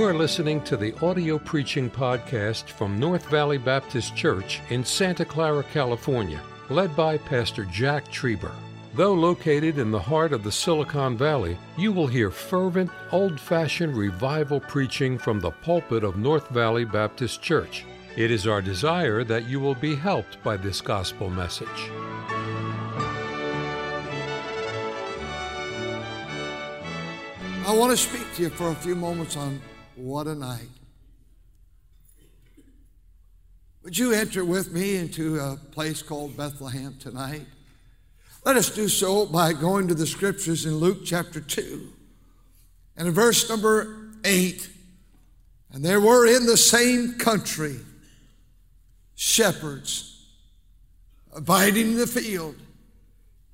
You are listening to the audio preaching podcast from North Valley Baptist Church in Santa Clara, California, led by Pastor Jack Trieber. Though located in the heart of the Silicon Valley, you will hear fervent, old fashioned revival preaching from the pulpit of North Valley Baptist Church. It is our desire that you will be helped by this gospel message. I want to speak to you for a few moments on what a night. Would you enter with me into a place called Bethlehem tonight? Let us do so by going to the scriptures in Luke chapter 2 and in verse number 8. And there were in the same country shepherds abiding in the field,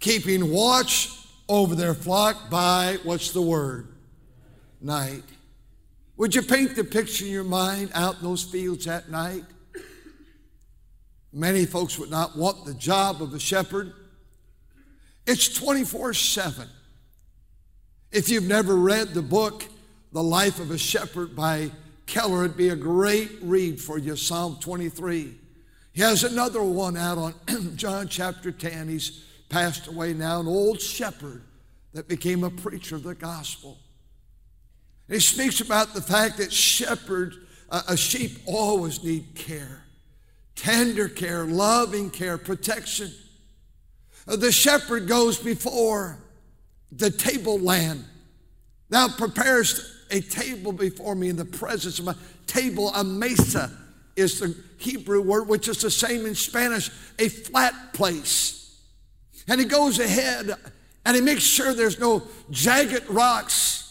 keeping watch over their flock by what's the word? Night. Would you paint the picture in your mind out in those fields at night? Many folks would not want the job of a shepherd. It's 24 7. If you've never read the book, The Life of a Shepherd by Keller, it'd be a great read for you, Psalm 23. He has another one out on John chapter 10. He's passed away now, an old shepherd that became a preacher of the gospel. He speaks about the fact that shepherds, uh, a sheep always need care, tender care, loving care, protection. Uh, the shepherd goes before the tableland. Thou preparest a table before me in the presence of my table. A mesa is the Hebrew word, which is the same in Spanish, a flat place. And he goes ahead and he makes sure there's no jagged rocks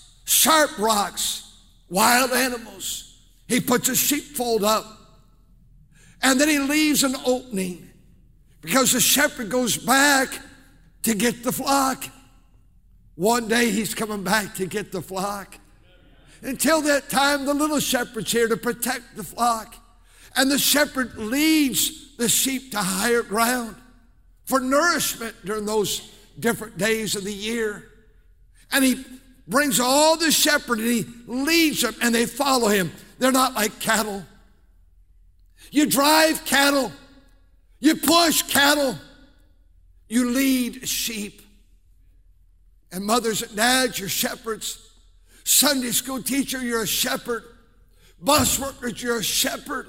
sharp rocks, wild animals. He puts a sheepfold up. And then he leaves an opening because the shepherd goes back to get the flock. One day he's coming back to get the flock. Until that time, the little shepherd's here to protect the flock. And the shepherd leads the sheep to higher ground for nourishment during those different days of the year. And he brings all the shepherd and he leads them and they follow him. They're not like cattle. You drive cattle, you push cattle, you lead sheep. And mothers and dads, you're shepherds. Sunday school teacher, you're a shepherd. Bus workers, you're a shepherd.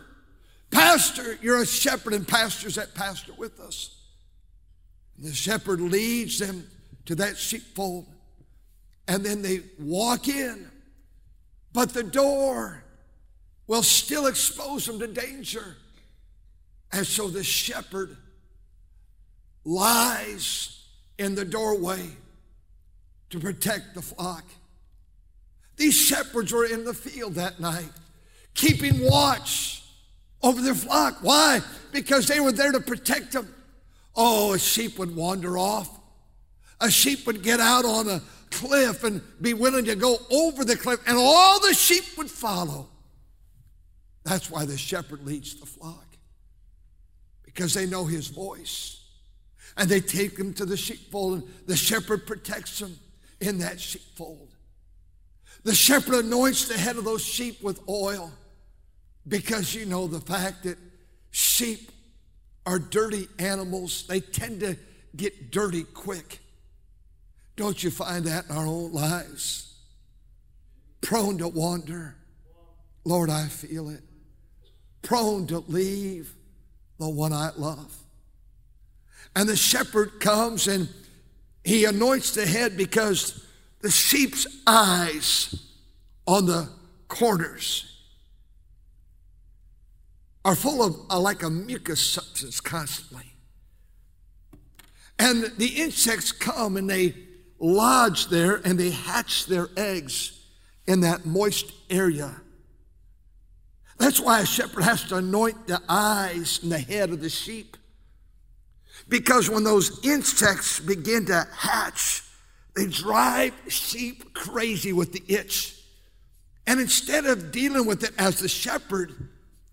Pastor, you're a shepherd, and pastors that pastor with us. And the shepherd leads them to that sheepfold and then they walk in. But the door will still expose them to danger. And so the shepherd lies in the doorway to protect the flock. These shepherds were in the field that night, keeping watch over their flock. Why? Because they were there to protect them. Oh, a sheep would wander off. A sheep would get out on a, cliff and be willing to go over the cliff, and all the sheep would follow. That's why the shepherd leads the flock, because they know his voice. And they take them to the sheepfold, and the shepherd protects them in that sheepfold. The shepherd anoints the head of those sheep with oil because you know the fact that sheep are dirty animals. They tend to get dirty quick. Don't you find that in our own lives? Prone to wander. Lord, I feel it. Prone to leave the one I love. And the shepherd comes and he anoints the head because the sheep's eyes on the corners are full of uh, like a mucus substance constantly. And the insects come and they lodge there and they hatch their eggs in that moist area. That's why a shepherd has to anoint the eyes and the head of the sheep. Because when those insects begin to hatch, they drive sheep crazy with the itch. And instead of dealing with it as the shepherd,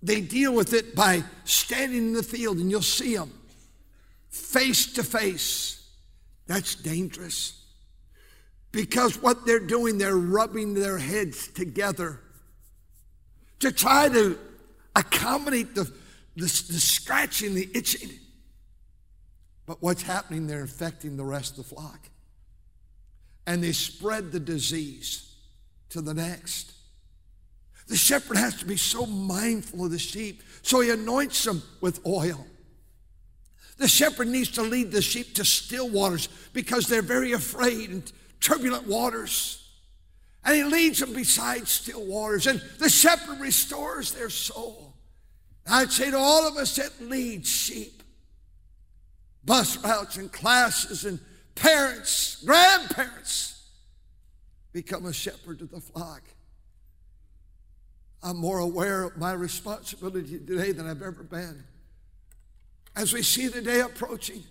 they deal with it by standing in the field and you'll see them face to face. That's dangerous. Because what they're doing, they're rubbing their heads together to try to accommodate the, the, the scratching, the itching. But what's happening? They're infecting the rest of the flock. And they spread the disease to the next. The shepherd has to be so mindful of the sheep, so he anoints them with oil. The shepherd needs to lead the sheep to still waters because they're very afraid turbulent waters. And he leads them beside still waters, and the shepherd restores their soul. I'd say to all of us that lead sheep, bus routes and classes and parents, grandparents, become a shepherd to the flock. I'm more aware of my responsibility today than I've ever been. As we see the day approaching,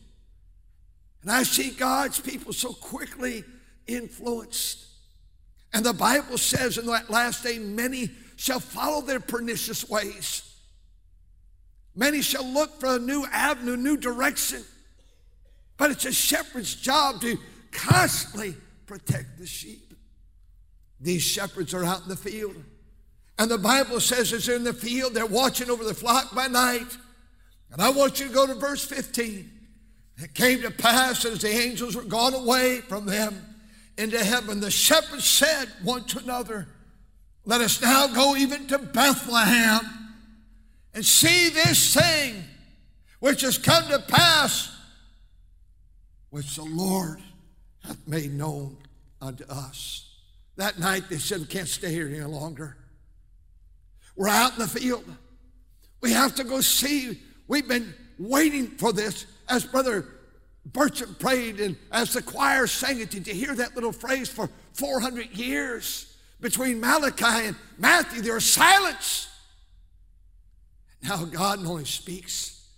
and I see God's people so quickly influenced. And the Bible says in that last day, many shall follow their pernicious ways. Many shall look for a new avenue, new direction. But it's a shepherd's job to constantly protect the sheep. These shepherds are out in the field. And the Bible says as they're in the field, they're watching over the flock by night. And I want you to go to verse 15. It came to pass as the angels were gone away from them into heaven, the shepherds said one to another, Let us now go even to Bethlehem and see this thing which has come to pass, which the Lord hath made known unto us. That night they said, We can't stay here any longer. We're out in the field. We have to go see. We've been waiting for this. As Brother Burcham prayed, and as the choir sang it, did you hear that little phrase for 400 years? Between Malachi and Matthew, there was silence. Now God only speaks,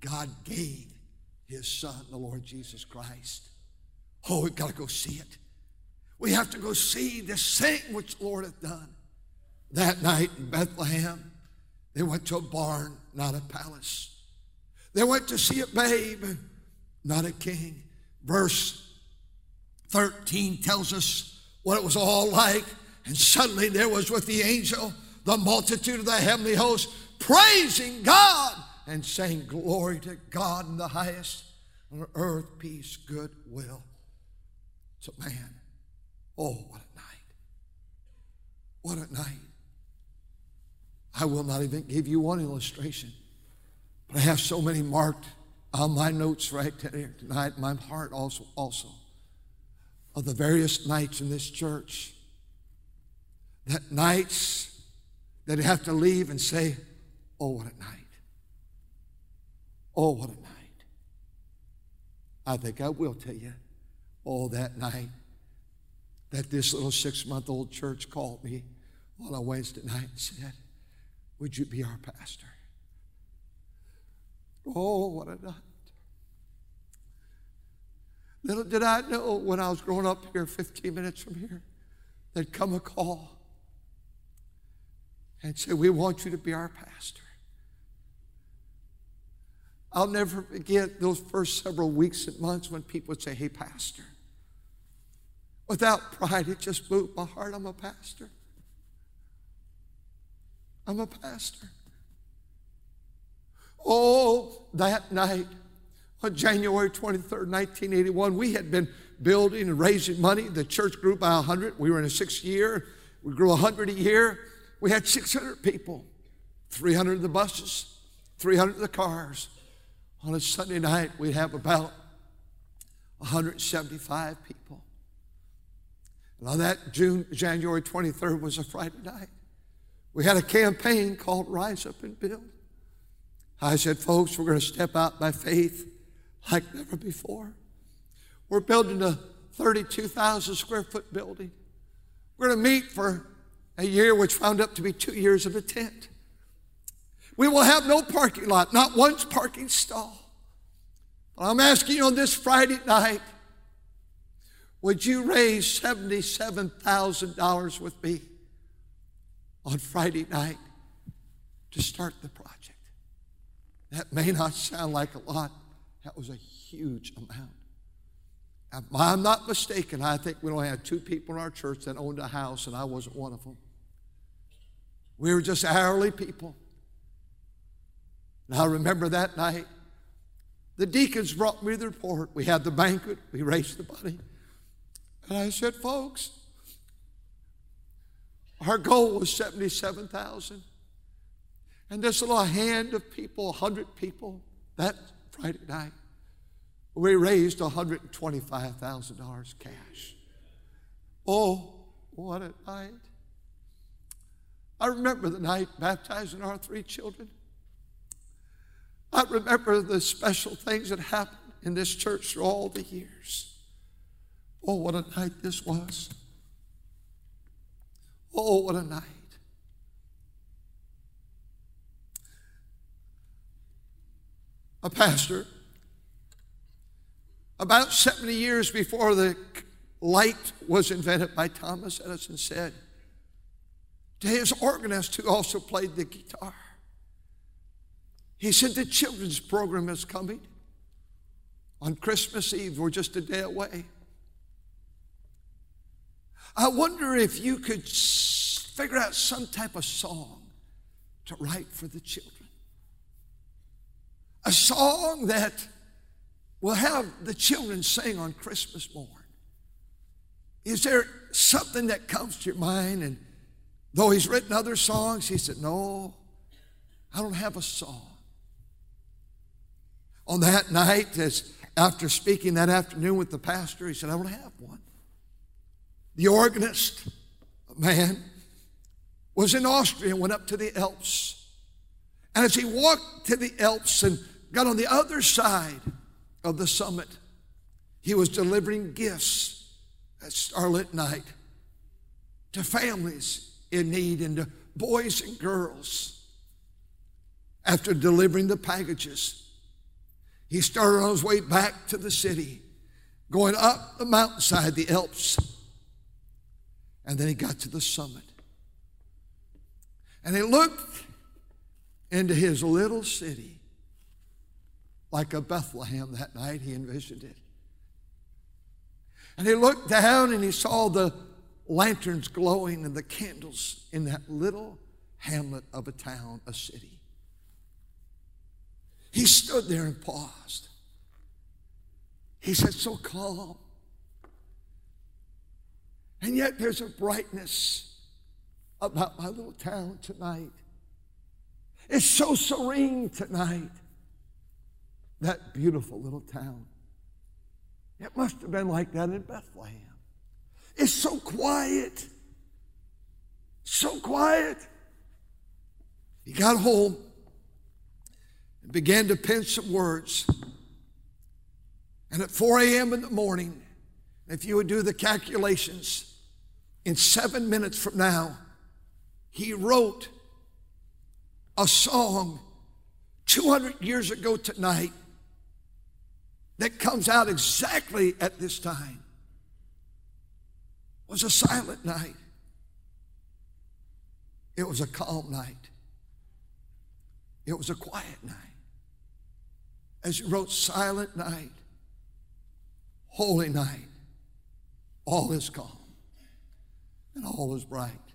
God gave his son, the Lord Jesus Christ. Oh, we've got to go see it. We have to go see this thing which the Lord hath done. That night in Bethlehem, they went to a barn, not a palace. They went to see a babe, not a king. Verse 13 tells us what it was all like. And suddenly there was with the angel the multitude of the heavenly host praising God and saying, Glory to God in the highest, on earth peace, goodwill to man. Oh, what a night. What a night. I will not even give you one illustration, but I have so many marked on my notes right tonight, my heart also, also, of the various nights in this church. That nights that have to leave and say, Oh, what a night. Oh, what a night. I think I will tell you, oh, that night that this little six month old church called me on a Wednesday night and said, would you be our pastor? Oh, what a night. Little did I know when I was growing up here, 15 minutes from here, there'd come a call and say, We want you to be our pastor. I'll never forget those first several weeks and months when people would say, Hey, pastor. Without pride, it just moved my heart. I'm a pastor. I'm a pastor. Oh, that night on January 23rd, 1981, we had been building and raising money. The church grew by 100. We were in a sixth year. We grew 100 a year. We had 600 people, 300 of the buses, 300 of the cars. On a Sunday night, we'd have about 175 people. And on that June, January 23rd was a Friday night. We had a campaign called Rise Up and Build. I said, folks, we're going to step out by faith like never before. We're building a 32,000 square foot building. We're going to meet for a year, which wound up to be two years of a tent. We will have no parking lot, not one parking stall. But I'm asking you on this Friday night, would you raise $77,000 with me? on Friday night to start the project. That may not sound like a lot, that was a huge amount. If I'm not mistaken, I think we only had two people in our church that owned a house, and I wasn't one of them. We were just hourly people. And I remember that night, the deacons brought me the report. We had the banquet, we raised the money. And I said, folks, our goal was 77,000. And this little hand of people, 100 people, that Friday night, we raised $125,000 cash. Oh, what a night. I remember the night baptizing our three children. I remember the special things that happened in this church through all the years. Oh, what a night this was. Oh, what a night. A pastor, about 70 years before the light was invented by Thomas Edison, said to his organist who also played the guitar, he said, The children's program is coming. On Christmas Eve, we're just a day away. I wonder if you could figure out some type of song to write for the children. A song that will have the children sing on Christmas morn. Is there something that comes to your mind? And though he's written other songs, he said, No, I don't have a song. On that night, as after speaking that afternoon with the pastor, he said, I don't have one. The organist, man, was in Austria and went up to the Alps. And as he walked to the Alps and got on the other side of the summit, he was delivering gifts at starlit night to families in need and to boys and girls. After delivering the packages, he started on his way back to the city, going up the mountainside, the Alps. And then he got to the summit. And he looked into his little city like a Bethlehem that night. He envisioned it. And he looked down and he saw the lanterns glowing and the candles in that little hamlet of a town, a city. He stood there and paused. He said, So calm. And yet there's a brightness about my little town tonight. It's so serene tonight. That beautiful little town. It must have been like that in Bethlehem. It's so quiet. So quiet. He got home and began to pen some words. And at 4 a.m. in the morning, if you would do the calculations, in seven minutes from now, he wrote a song 200 years ago tonight that comes out exactly at this time. It was a silent night. It was a calm night. It was a quiet night. As you wrote, Silent night, holy night, all is calm and all is bright.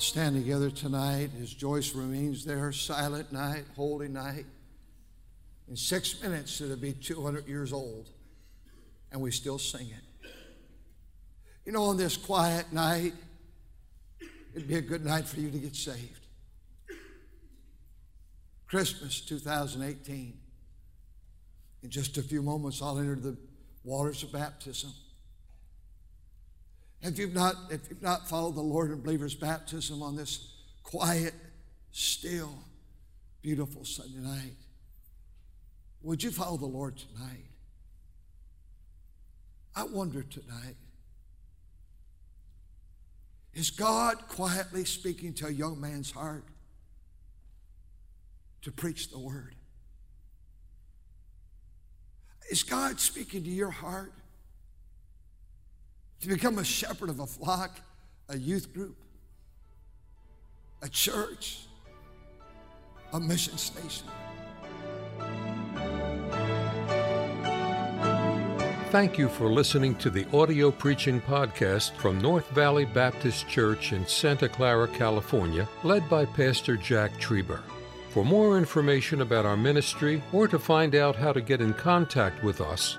Let's stand together tonight as Joyce remains there, silent night, holy night. In six minutes, it'll be 200 years old, and we still sing it. You know, on this quiet night, it'd be a good night for you to get saved. Christmas 2018. In just a few moments, I'll enter the waters of baptism. If you've not, if you've not followed the Lord in believer's baptism on this quiet, still, beautiful Sunday night, would you follow the Lord tonight? I wonder tonight is God quietly speaking to a young man's heart to preach the word? Is God speaking to your heart to become a shepherd of a flock, a youth group, a church, a mission station? Thank you for listening to the audio preaching podcast from North Valley Baptist Church in Santa Clara, California, led by Pastor Jack Trieber. For more information about our ministry or to find out how to get in contact with us,